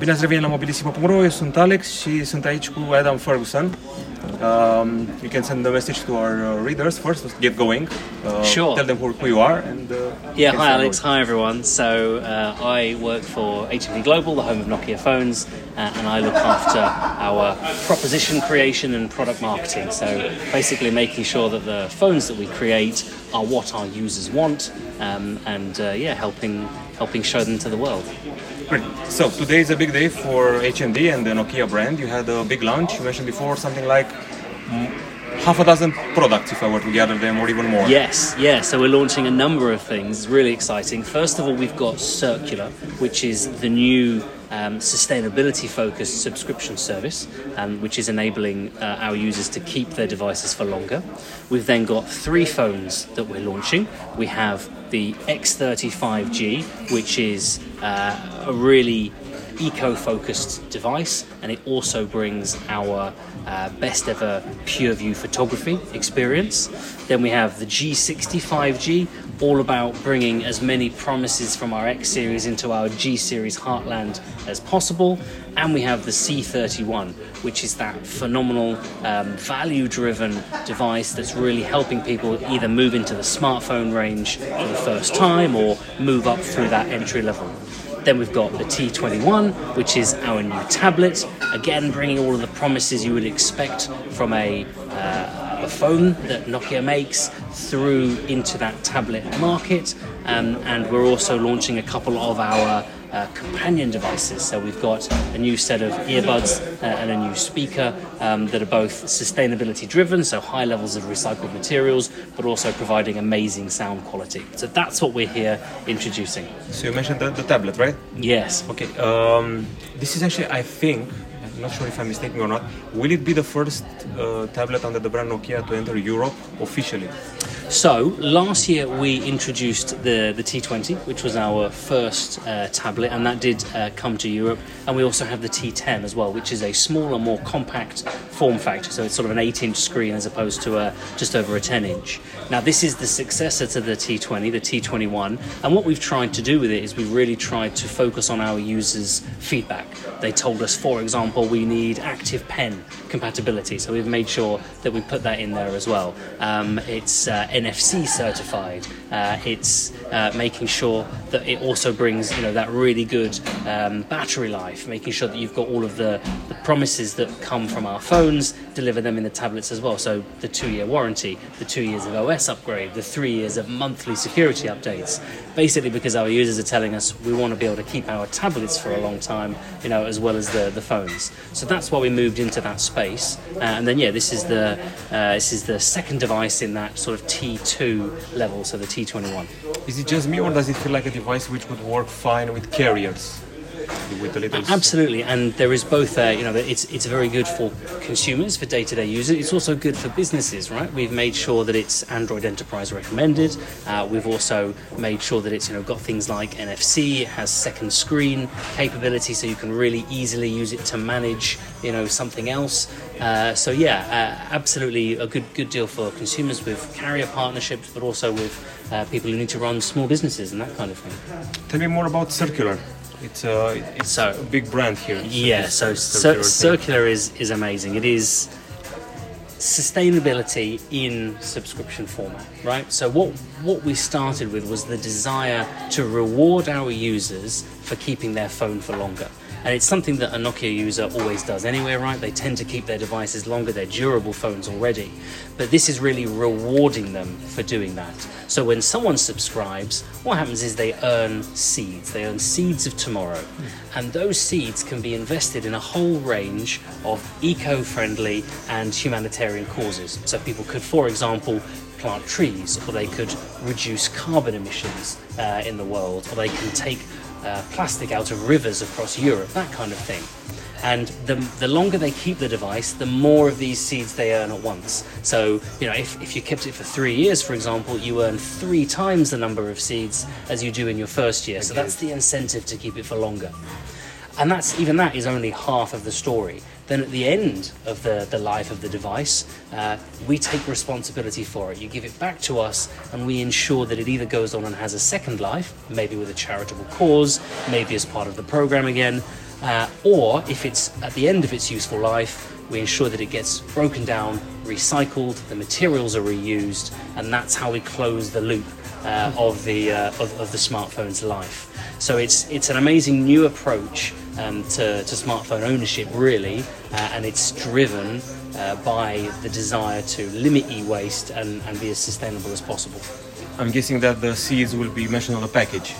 Bine ați revenit la mobilissimo.ro, eu sunt Alex și sunt aici cu Adam Ferguson. Um, you can send a message to our uh, readers first to get going. Uh, Sure. Tell them who, who you are and uh, Yeah, hi. Alex, hi everyone. So uh, I work for HMD Global, the home of Nokia phones, uh, and I look after our proposition creation and product marketing. So basically making sure that the phones that we create are what our users want, um, and uh, yeah, helping helping show them to the world. Great. So today is a big day for HMD and the Nokia brand. You had a big launch. You mentioned before something like mm, half a dozen products, if I were to gather them, or even more. Yes, yeah. So we're launching a number of things. It's really exciting. First of all, we've got Circular, which is the new um, sustainability-focused subscription service, um, which is enabling uh, our users to keep their devices for longer. We've then got three phones that we're launching. We have the X30 5G, which is uh, a really eco-focused device and it also brings our uh, best ever PureView photography experience. Then we have the G60 5G all about bringing as many promises from our x series into our g series heartland as possible. And we have the c31 which is that phenomenal um, value driven device that's really helping people either move into the smartphone range for the first time or move up through that entry level then we've got the T21, which is our new tablet. Again, bringing all of the promises you would expect from a, uh, a phone that Nokia makes through into that tablet market. Um, and we're also launching a couple of our uh, companion devices. So we've got a new set of earbuds uh, and a new speaker um, that are both sustainability driven, so high levels of recycled materials, but also providing amazing sound quality. So that's what we're here introducing. So you mentioned the, the tablet, right? Yes. Okay. Um, this is actually, I think, I'm not sure if I'm mistaken or not. Will it be the first uh, tablet under the brand Nokia to enter Europe officially? So last year we introduced the the T20, which was our first uh, tablet, and that did uh, come to Europe. And we also have the T10 as well, which is a smaller, more compact form factor. So it's sort of an 8-inch screen as opposed to a, just over a 10-inch. Now this is the successor to the T20, the T21, and what we've tried to do with it is we've really tried to focus on our users' feedback. They told us, for example, we need active pen compatibility, so we've made sure that we put that in there as well. Um, it's uh, NFC certified. Uh, it's uh, making sure that it also brings you know that really good um, battery life, making sure that you've got all of the, the promises that come from our phones, deliver them in the tablets as well. So the two-year warranty, the two years of OS upgrade, the three years of monthly security updates. Basically, because our users are telling us we want to be able to keep our tablets for a long time, you know, as well as the, the phones. So that's why we moved into that space. Uh, and then yeah, this is the uh, this is the second device in that sort of T2 level, so the T21. Is it just me or does it feel like a device which would work fine with carriers? With a little Absolutely, and there is both. Uh, you know, it's it's very good for consumers, for day-to-day users. It's also good for businesses, right? We've made sure that it's Android Enterprise recommended. Uh, we've also made sure that it's you know got things like NFC. It has second screen capability, so you can really easily use it to manage you know something else. Uh, so yeah, uh, absolutely a good good deal for consumers with carrier partnerships, but also with uh, people who need to run small businesses and that kind of thing. Tell me more about Circular. It's, uh, it's So- a big brand here. Yeah, so Circular cir- circular is is amazing. It is sustainability in subscription format, right? So what what we started with was the desire to reward our users for keeping their phone for longer. And it's something that a Nokia user always does anyway, right? They tend to keep their devices longer, they're durable phones already. But this is really rewarding them for doing that. So when someone subscribes, what happens is they earn seeds. They earn seeds of tomorrow. And those seeds can be invested in a whole range of eco friendly and humanitarian causes. So people could, for example, plant trees, or they could reduce carbon emissions uh, in the world, or they can take uh, plastic out of rivers across Europe, that kind of thing. And the, the longer they keep the device, the more of these seeds they earn at once. So, you know, if, if you kept it for three years, for example, you earn three times the number of seeds as you do in your first year. So that's the incentive to keep it for longer. And that's even that is only half of the story. Then at the end of the, the life of the device, uh, we take responsibility for it. You give it back to us, and we ensure that it either goes on and has a second life, maybe with a charitable cause, maybe as part of the program again, Uh, or if it's at the end of its useful life, we ensure that it gets broken down, recycled, the materials are reused, and that's how we close the loop uh, of the uh, of, of the smartphone's life. So it's it's an amazing new approach um, to, to smartphone ownership, really, uh, and it's driven uh, by the desire to limit e-waste and, and be as sustainable as possible. I'm guessing that the seeds will be mentioned on the package.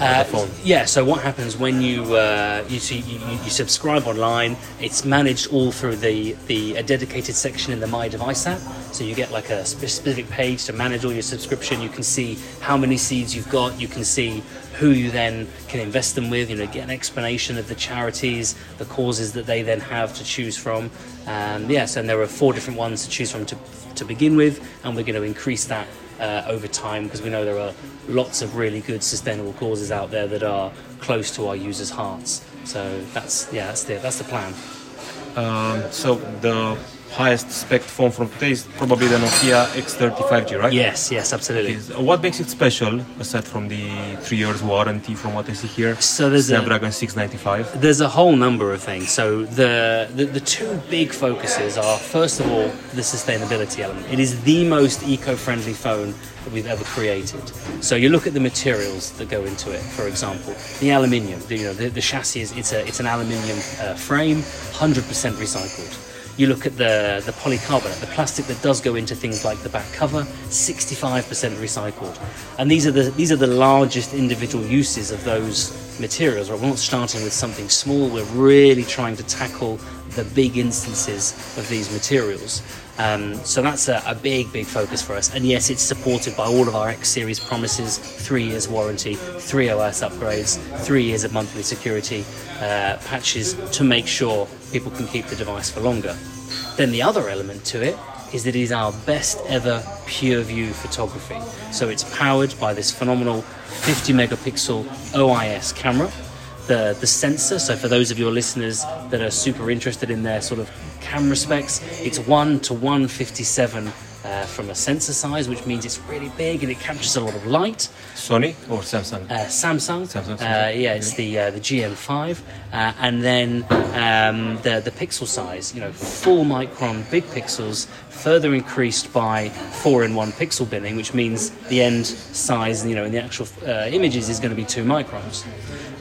Uh. Yeah. So what happens when you uh, you, see, you you you subscribe online? It's managed all through the the a dedicated section in the My Device app. So you get like a specific page to manage all your subscription. You can see how many seeds you've got. You can see who you then can invest them with. You know, get an explanation of the charities, the causes that they then have to choose from. Um, yes, and there are four different ones to choose from to to begin with, and we're going to increase that uh, over time because we know there are lots of really good sustainable causes out there that are close to our users' hearts. So that's yeah, that's the that's the plan. Um, so the highest spec phone from today is probably the Nokia X30 5G, right? Yes, yes, absolutely. Is- What makes it special, aside from the three years warranty, from what I see here? So there's a- Snapdragon 695. There's a whole number of things. So the, the the two big focuses are first of all the sustainability element. It is the most eco-friendly phone that we've ever created. So you look at the materials that go into it. For example, the aluminium. The, you know, the, the chassis is it's a it's an aluminium uh, frame, 100% recycled. You look at the, the polycarbonate, the plastic that does go into things like the back cover, 65% recycled. And these are the these are the largest individual uses of those materials. Right? We're not starting with something small, we're really trying to tackle the big instances of these materials. Um, so that's a, a big, big focus for us. And yes, it's supported by all of our X series promises three years warranty, three OS upgrades, three years of monthly security uh, patches to make sure people can keep the device for longer. Then the other element to it is that it is our best ever PureView photography. So it's powered by this phenomenal 50 megapixel OIS camera. The, the sensor, so for those of your listeners that are super interested in their sort of camera specs, it's 1 to 157 uh, from a sensor size, which means it's really big and it captures a lot of light. Sony or Samsung? Uh, Samsung. Samsung, Uh, yeah, it's the uh, the GM5, uh, and then um, the the pixel size. You know, full micron, big pixels, further increased by four-in-one pixel binning, which means the end size, you know, in the actual uh, images is going to be two microns.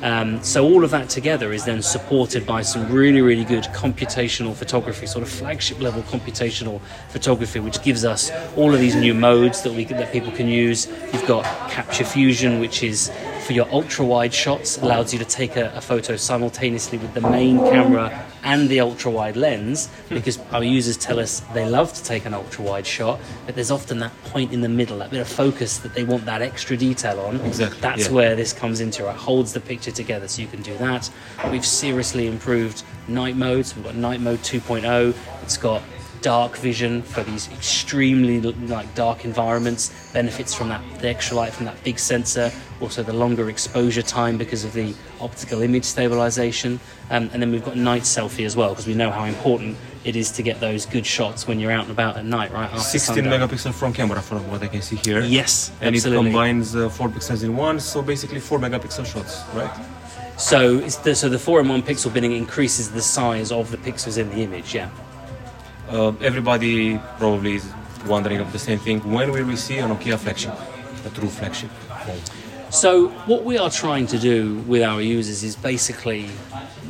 Um, so all of that together is then supported by some really, really good computational photography, sort of flagship level computational photography, which gives us all of these new modes that we that people can use. You've got Capture Fusion, which is for your ultra wide shots, allows you to take a, a photo simultaneously with the main camera and the ultra wide lens, hmm. because our users tell us they love to take an ultra wide shot, but there's often that point in the middle, that bit of focus that they want that extra detail on. Exactly, That's yeah. where this comes into it holds the picture together so you can do that we've seriously improved night modes we've got night mode 2.0 it's got dark vision for these extremely like dark environments benefits from that the extra light from that big sensor also the longer exposure time because of the optical image stabilization um, and then we've got night selfie as well because we know how important it is to get those good shots when you're out and about at night right after 16 sundown. megapixel front camera from what I can see here. yes And absolutely. it combines uh, four pixels in one, so basically four megapixel shots, right? So it's the, so the four in one pixel binning increases the size of the pixels in the image. Yeah. Uh, everybody probably is wondering of the same thing. When will we see a Nokia flagship, a true flagship? So what we are trying to do with our users is basically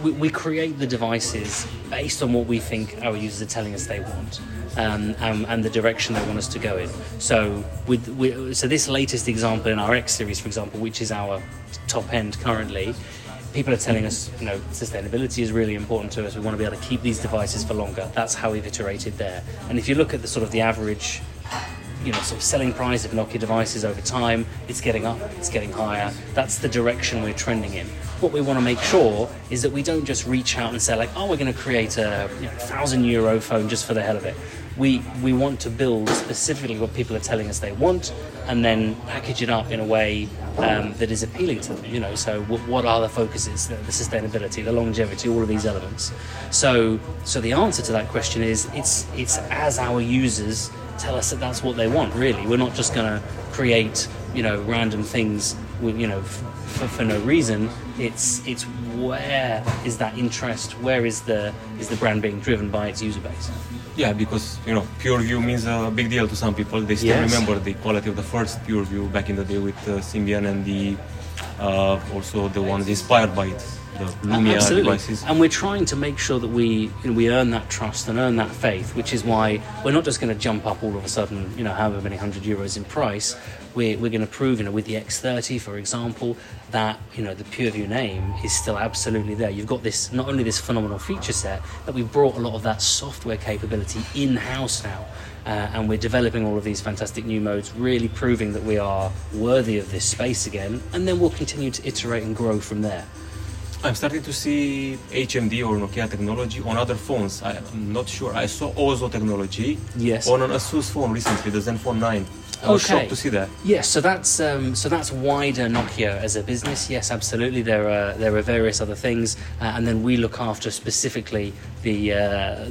we, we create the devices based on what we think our users are telling us they want. Um, and, and the direction they want us to go in. So, with, with so this latest example in our X series, for example, which is our top end currently, people are telling us, you know, sustainability is really important to us. We want to be able to keep these devices for longer. That's how we've iterated there. And if you look at the sort of the average you know, sort of selling price of Nokia devices over time. It's getting up, it's getting higher. That's the direction we're trending in. What we want to make sure is that we don't just reach out and say like, oh, we're going to create a you know, thousand euro phone just for the hell of it. We we want to build specifically what people are telling us they want, and then package it up in a way um, that is appealing to them. You know, so what, what are the focuses? The, the sustainability, the longevity, all of these elements. So so the answer to that question is it's it's as our users tell us that that's what they want really we're not just going to create you know random things with you know for, for no reason It's it's where is that interest? Where is the is the brand being driven by its user base? Yeah, because you know, PureView means a big deal to some people. They still Yes. remember the quality of the first PureView back in the day with uh, Symbian and the uh, also the ones inspired by it, the Lumia Absolutely. devices. And we're trying to make sure that we you know, we earn that trust and earn that faith, which is why we're not just going to jump up all of a sudden, you know, however many hundred euros in price. We're, we're going to prove, you know, with the X30, for example, that you know the PureView name is still absolutely there. You've got this not only this phenomenal feature set, that we've brought a lot of that software capability in house now. Uh, and we're developing all of these fantastic new modes, really proving that we are worthy of this space again, and then we'll continue to iterate and grow from there. I'm starting to see HMD or Nokia technology on other phones. I, I'm not sure. I saw Ozo technology Yes. on an Asus phone recently, the Zenfone 9. I was Okay. shocked to see that. Yes, so that's um, so that's wider Nokia as a business. Yes, absolutely. There are there are various other things, uh, and then we look after specifically the uh,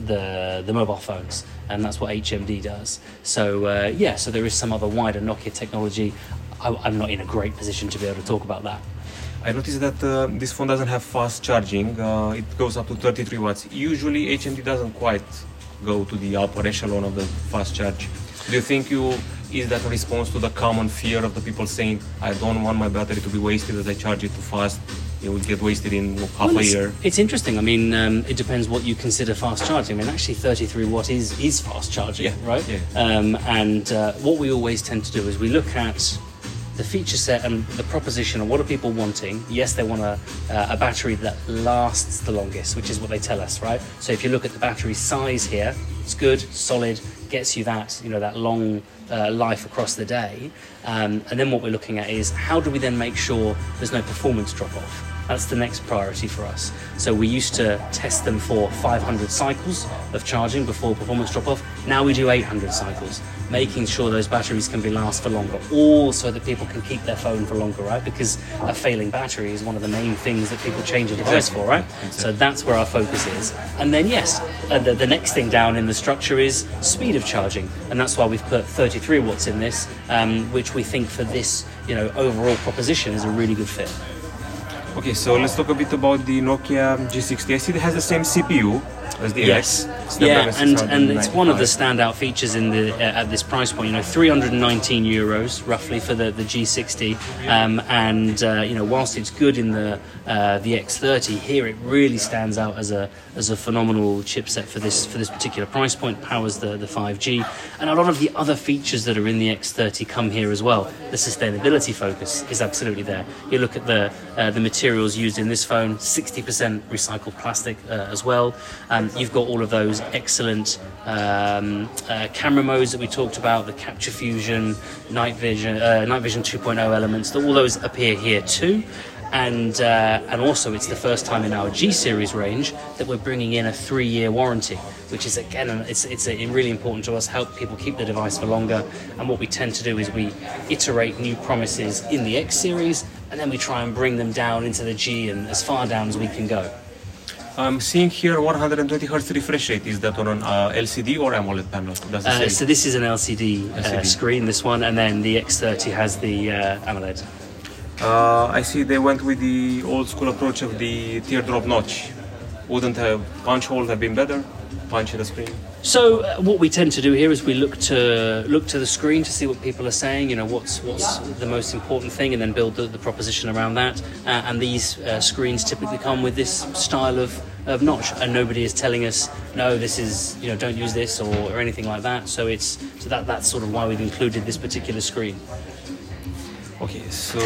the the mobile phones, and that's what HMD does. So uh, yeah, so there is some other wider Nokia technology. I, I'm not in a great position to be able to talk about that. I noticed that uh, this phone doesn't have fast charging. Uh, it goes up to 33 watts. Usually HMD doesn't quite go to the upper echelon of the fast charge. Do you think you is that a response to the common fear of the people saying, "I don't want my battery to be wasted as I charge it too fast"? It will get wasted in half Well, a year. it's interesting. I mean, um, it depends what you consider fast charging. I mean, actually, 33 watt is is fast charging, Yeah, right? yeah. Um, and uh, what we always tend to do is we look at the feature set and the proposition and what are people wanting. Yes, they want a, uh, a battery that lasts the longest, which is what they tell us, right? So if you look at the battery size here, it's good, solid, gets you that you know that long uh, life across the day. Um, and then what we're looking at is how do we then make sure there's no performance drop off. That's the next priority for us. So we used to test them for 500 cycles of charging before performance drop off. Now we do 800 cycles, making sure those batteries can be last for longer, all so that people can keep their phone for longer, right? Because a failing battery is one of the main things that people change a device for, right? So that's where our focus is. And then yes, uh, the, the next thing down in the structure is speed of charging, and that's why we've put 33 watts in this, um, which we think for this, you know, overall proposition is a really good fit. Okay, so let's talk a bit about the Nokia G60. I see it has the same CPU as the Yes. Yeah, and, and it's one of the standout features in the uh, at this price point. You know, 319 euros roughly for the, the G60, um, and uh, you know, whilst it's good in the uh, the X30, here it really stands out as a as a phenomenal chipset for this for this particular price point. Powers the the 5G, and a lot of the other features that are in the X30 come here as well. The sustainability focus is absolutely there. You look at the uh, the materials used in this phone, 60% recycled plastic uh, as well. Um, you've got all of those excellent um, uh, camera modes that we talked about, the capture fusion, night vision, uh, night vision 2.0 elements. All those appear here too. And uh, and also, it's the first time in our G series range that we're bringing in a three-year warranty, which is again, it's it's really important to us. Help people keep the device for longer. And what we tend to do is we iterate new promises in the X series, and then we try and bring them down into the G and as far down as we can go. I'm seeing here 120 hertz refresh rate. Is that on an uh, LCD or AMOLED panel? Does it Uh, say? so this is an LCD, Uh, LCD. screen, this one, and then the X30 has the uh, AMOLED. Uh, I see they went with the old school approach of the teardrop notch. Wouldn't a punch hole have been better? Punch in the screen. So uh, what we tend to do here is we look to look to the screen to see what people are saying. You know what's what's the most important thing, and then build the, the proposition around that. Uh, and these uh, screens typically come with this style of, of notch, and nobody is telling us no, this is you know don't use this or, or anything like that. So it's so that that's sort of why we've included this particular screen. Okay, so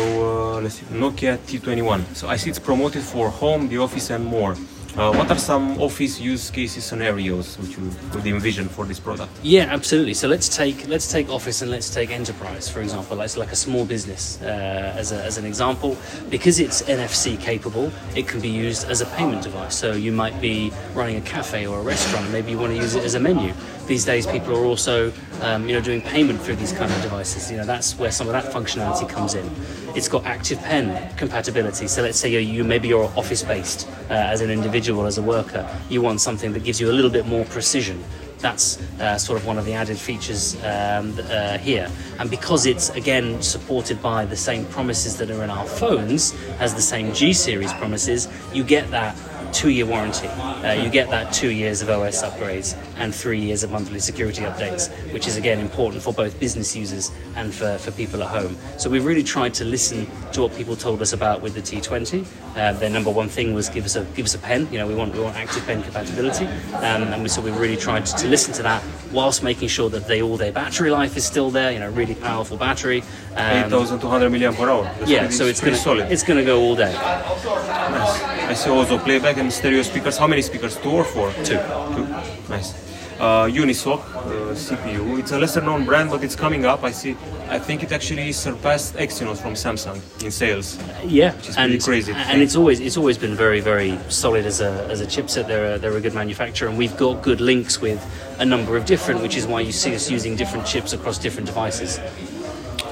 uh, let's see. Nokia T21. So I see it's promoted for home, the office, and more. Uh, what are some office use cases scenarios which you would envision for this product? Yeah, absolutely. So let's take let's take office and let's take enterprise for example. It's like a small business uh, as, a, as an example. Because it's NFC capable, it can be used as a payment device. So you might be running a cafe or a restaurant. Maybe you want to use it as a menu. These days, people are also um, you know doing payment through these kind of devices. You know that's where some of that functionality comes in. It's got Active Pen compatibility. So let's say you you maybe you're office based uh, as an individual as a worker. You want something that gives you a little bit more precision. that's uh, sort of one of the added features um, uh, here. And because it's again supported by the same promises that are in our phones as the same G series promises, you get that two year warranty. Uh, you get that two years of OS upgrades and three years of monthly security updates, which is again important for both business users and for, for people at home. So we've really tried to listen to what people told us about with the T20. Uh, their number one thing was give us a give us a pen. You know, we want we want active pen compatibility, um, and we, so we really tried to, to listen to that whilst making sure that they all their battery life is still there. You know, really powerful battery. Um, 8200 milliamp per hour. That's yeah, so it's gonna solid. it's gonna go all day. Nice. I see also playback and stereo speakers. How many speakers? Two or four? Two. Two. Nice. Uh, Unisoc uh, CPU. It's a lesser known brand, but it's coming up. I see. I think it actually surpassed Exynos from Samsung in sales. Yeah, is pretty and crazy and think. it's always it's always been very very solid as a as a chipset. They're a, they're a good manufacturer, and we've got good links with a number of different, which is why you see us using different chips across different devices.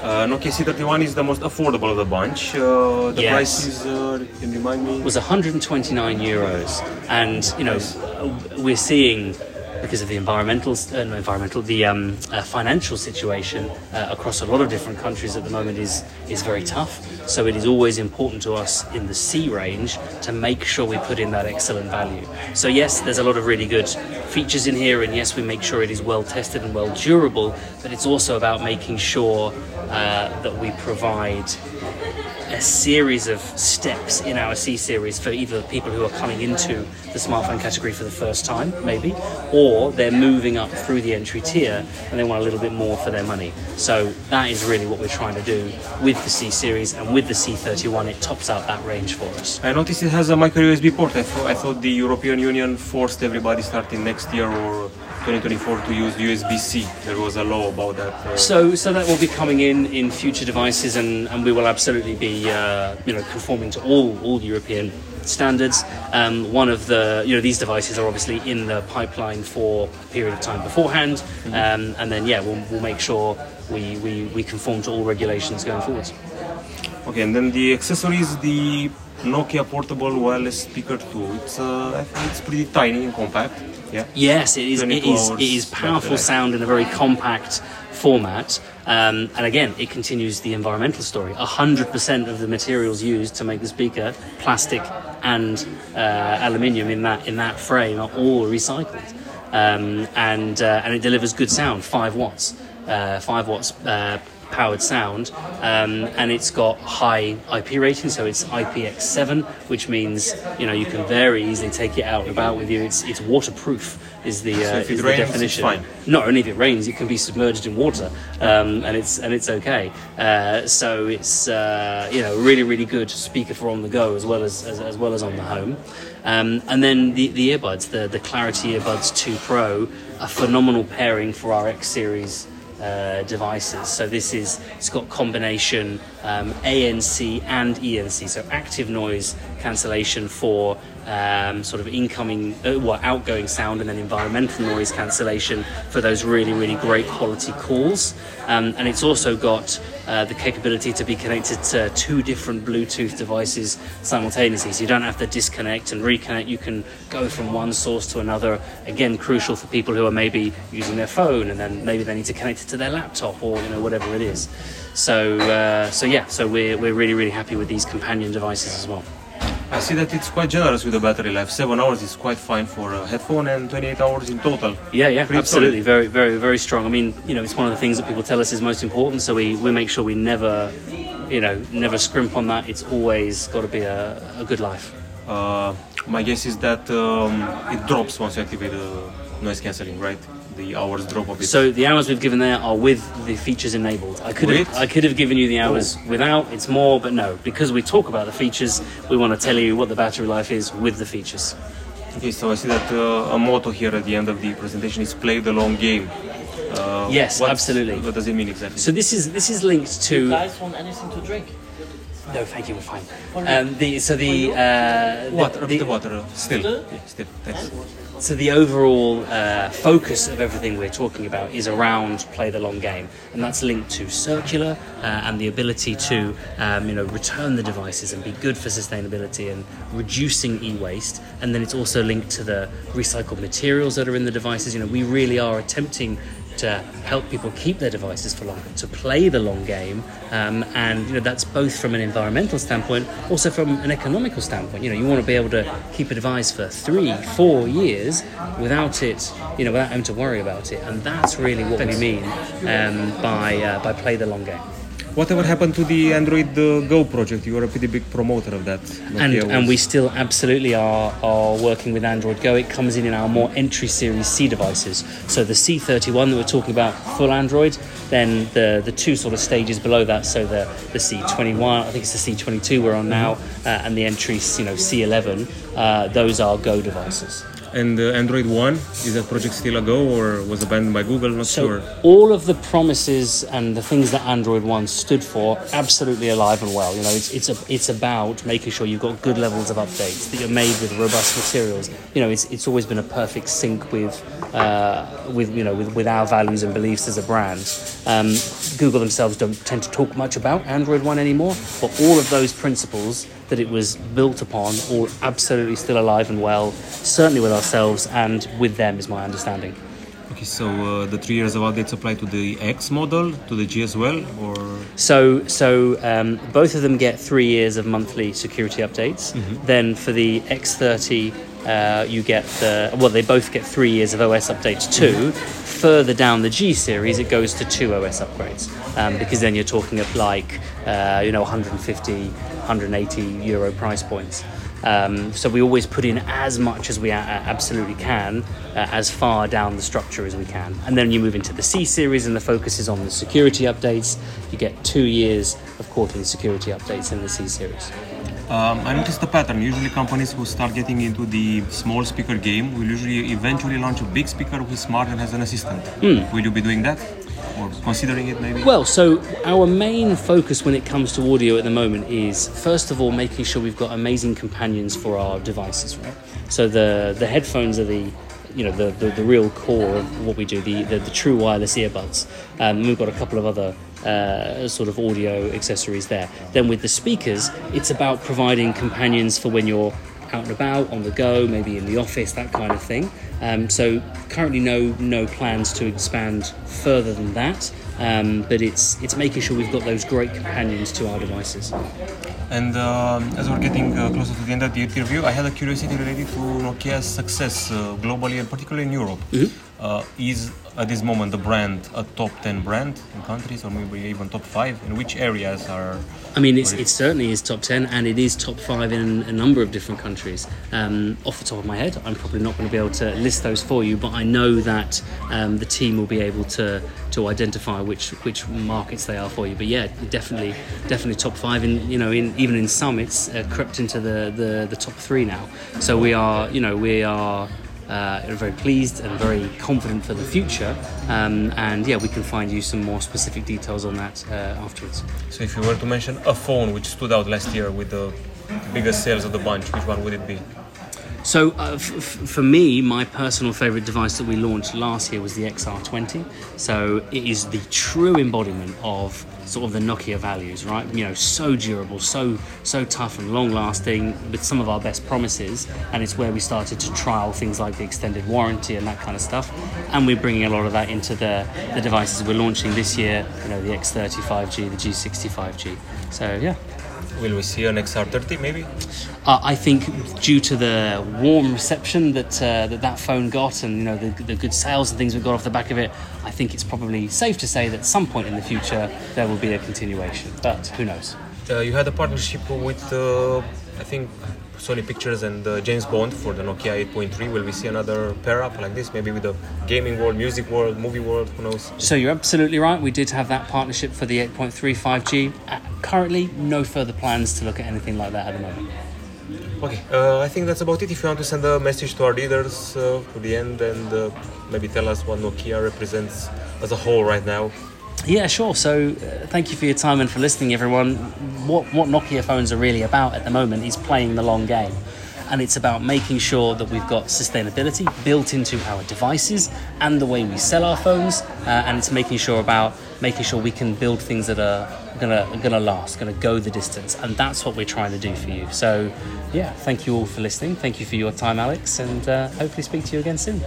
Uh, Nokia C31 is the most affordable of the bunch. Uh, the Yes. price is, uh, can you remind me? was 129 euros, and you know we're seeing because of the environmental, uh, no, environmental, the um, uh, financial situation uh, across a lot of different countries at the moment is is very tough. So it is always important to us in the C range to make sure we put in that excellent value. So yes, there's a lot of really good features in here, and yes, we make sure it is well tested and well durable. But it's also about making sure uh, that we provide a series of steps in our C series for either people who are coming into the smartphone category for the first time, maybe, or they're moving up through the entry tier and they want a little bit more for their money. So that is really what we're trying to do with the C series and with the C31. It tops out that range for us. I noticed it has a micro USB port. I, I thought the European Union forced everybody starting next year or 2024 to use USB-C. There was a law about that. Uh, So, so that will be coming in in future devices, and, and we will absolutely be, uh, you know, conforming to all all European standards. Um, one of the, you know, these devices are obviously in the pipeline for a period of time beforehand, um, and then yeah, we'll, we'll make sure we, we, we conform to all regulations going forwards. Okay, and then the accessories, the Nokia portable wireless speaker 2. It's uh, I think it's pretty tiny and compact. Yeah. Yes, it is. It 22 is. It is powerful sound in a very compact format, um, and again, it continues the environmental story. hundred percent of the materials used to make the speaker, plastic and uh, aluminium in that in that frame, are all recycled, um, and uh, and it delivers good sound, five watts, uh, five watts. Powered sound um, and it's got high IP rating so it's IPX7 which means you know you can very easily take it out and about with you. It's it's waterproof is the, uh, So if it is the rains, definition. fine. not only if it rains it can be submerged in water um, and it's and it's okay. Uh, so it's uh, you know really really good speaker for on the go as well as as, as well as on the home. Um, and then the, the earbuds the, the Clarity Earbuds 2 Pro a phenomenal pairing for our X series uh, devices. So this is it's got combination um, ANC and ENC, so active noise cancellation for um, sort of incoming, uh, well, outgoing sound, and then environmental noise cancellation for those really really great quality calls. Um, and it's also got uh, the capability to be connected to two different Bluetooth devices simultaneously. So you don't have to disconnect and reconnect. You can go from one source to another. Again, crucial for people who are maybe using their phone and then maybe they need to connect it to their laptop or you know whatever it is. So uh, so yeah, so we're we're really really happy with these companion devices as well. I see that it's quite generous with the battery life. Seven hours is quite fine for a headphone, and 28 hours in total. Yeah, yeah, Pretty absolutely. solid. Very, very, very strong. I mean, you know, it's one of the things that people tell us is most important. So we, we make sure we never, you know, never scrimp on that. It's always got to be a, a good life. Uh, my guess is that um, it drops once you activate the noise cancelling, right? The hours drop a bit. So the hours we've given there are with the features enabled. I could have, I could have given you the hours without. It's more, but no, because we talk about the features, we want to tell you what the battery life is with the features. okay, so I see that uh, a motto here at the end of the presentation is play the long game. Uh, Yes, absolutely. What does it mean exactly? So this is this is linked to You guys want anything to drink? No, thank you. We're fine. Um, the so the, uh, Water, the, the, water, still. Yeah, still. Thanks. So the overall uh, focus of everything we're talking about is around play the long game, and that's linked to circular uh, and the ability to um, you know return the devices and be good for sustainability and reducing e-waste. And then it's also linked to the recycled materials that are in the devices. You know, we really are attempting to help people keep their devices for longer, to play the long game, um, and you know that's both from an environmental standpoint, also from an economical standpoint. You know, you want to be able to keep a device for three, four years without it, you know, without having to worry about it, and that's really what we mean um, by uh, by play the long game. Whatever happened to the Android uh, Go project? You were a pretty big promoter of that. and and we still absolutely are are working with Android Go. It comes in in our more entry series C devices. So the C31 that we're talking about, full Android. Then the the two sort of stages below that. So the the C21, I think it's the C22 we're on now, uh, and the entry, you know, C11. Uh, those are Go devices. And uh, Android One is that project still a go or was abandoned by Google? Not So sure. all of the promises and the things that Android One stood for, absolutely alive and well. You know, it's it's a, it's about making sure you've got good levels of updates, that you're made with robust materials. You know, it's, it's always been a perfect sync with uh, with you know with, with our values and beliefs as a brand. Um, Google themselves don't tend to talk much about Android One anymore, but all of those principles that it was built upon, all absolutely still alive and well. Certainly with ourselves and with them, is my understanding. Okay, so uh, the three years of updates apply to the X model, to the G as well, or So, so um, both of them get three years of monthly security updates. Then for the X30, uh, you get the well, they both get three years of OS updates too. Further down the G series, it goes to two OS upgrades um, because then you're talking of like uh, you know 150, 180 euro price points. Um, so we always put in as much as we a- absolutely can, uh, as far down the structure as we can. And then you move into the C series, and the focus is on the security updates. You get two years of quarterly security updates in the C series. Um, I noticed the pattern. Usually, companies who start getting into the small speaker game will usually eventually launch a big speaker who is smart and has an assistant. Will you be doing that, considering it maybe? Well, so our main focus when it comes to audio at the moment is first of all making sure we've got amazing companions for our devices, right? So the the headphones are the you know the, the, the real core of what we do, the, the, the true wireless earbuds. Um, we've got a couple of other uh, sort of audio accessories there. Then with the speakers, it's about providing companions for when you're out and about, on the go, maybe in the office, that kind of thing. Um, so currently, no no plans to expand further than that. Um, but it's it's making sure we've got those great companions to our devices. And um, as we're getting uh, closer to the end of the interview, I had a curiosity related to Nokia's success uh, globally and particularly in Europe. Uh, is at this moment the brand a top 10 brand in countries or maybe even top 5? In which areas are. I mean, it's, it certainly is top 10 and it is top 5 in a number of different countries. Um, off the top of my head, I'm probably not going to be able to list those for you, but I know that um, the team will be able to, to identify which, which markets they are for you. But yeah, definitely definitely top 5 in, you know, in, even in some it's uh, crept into the, the, the top 3 now. So we are, you know, we are uh, very pleased and very confident for the future. Um, and yeah, we can find you some more specific details on that uh, afterwards. So, if you were to mention a phone which stood out last year with the biggest sales of the bunch, which one would it be? So, uh, f- f- for me, my personal favorite device that we launched last year was the XR20. So, it is the true embodiment of sort of the Nokia values, right? You know, so durable, so so tough and long lasting, with some of our best promises. And it's where we started to trial things like the extended warranty and that kind of stuff. And we're bringing a lot of that into the the devices we're launching this year. You know, the X30 5G, the G60 5G. So, yeah. Will we see an XR30 maybe? Uh, I think due to the warm reception that uh, that, that phone got, and you know the, the good sales and things we got off the back of it, I think it's probably safe to say that at some point in the future there will be a continuation. But who knows? Uh, you had a partnership with, uh, I think, Sony Pictures and uh, James Bond for the Nokia 8.3. Will we see another pair up like this? Maybe with the gaming world, music world, movie world? Who knows? So you're absolutely right. We did have that partnership for the 8.3 5G. Uh, currently, no further plans to look at anything like that at the moment. Okay, uh, I think that's about it. If you want to send a message to our leaders uh, to the end and uh, maybe tell us what Nokia represents as a whole right now, Yeah, sure. So, uh, thank you for your time and for listening, everyone. What what Nokia phones are really about at the moment is playing the long game, and it's about making sure that we've got sustainability built into our devices and the way we sell our phones, uh, and it's making sure about making sure we can build things that are gonna gonna last, gonna go the distance, and that's what we're trying to do for you. So, yeah, thank you all for listening. Thank you for your time, Alex, and uh, hopefully speak to you again soon.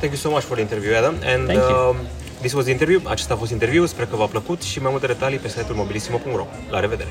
Thank you so much for the interview, Adam. And Thank you. um, this was the interview. Acesta a fost interviul. Sper că v-a plăcut și mai multe detalii pe site-ul mobilissimo.ro. La revedere!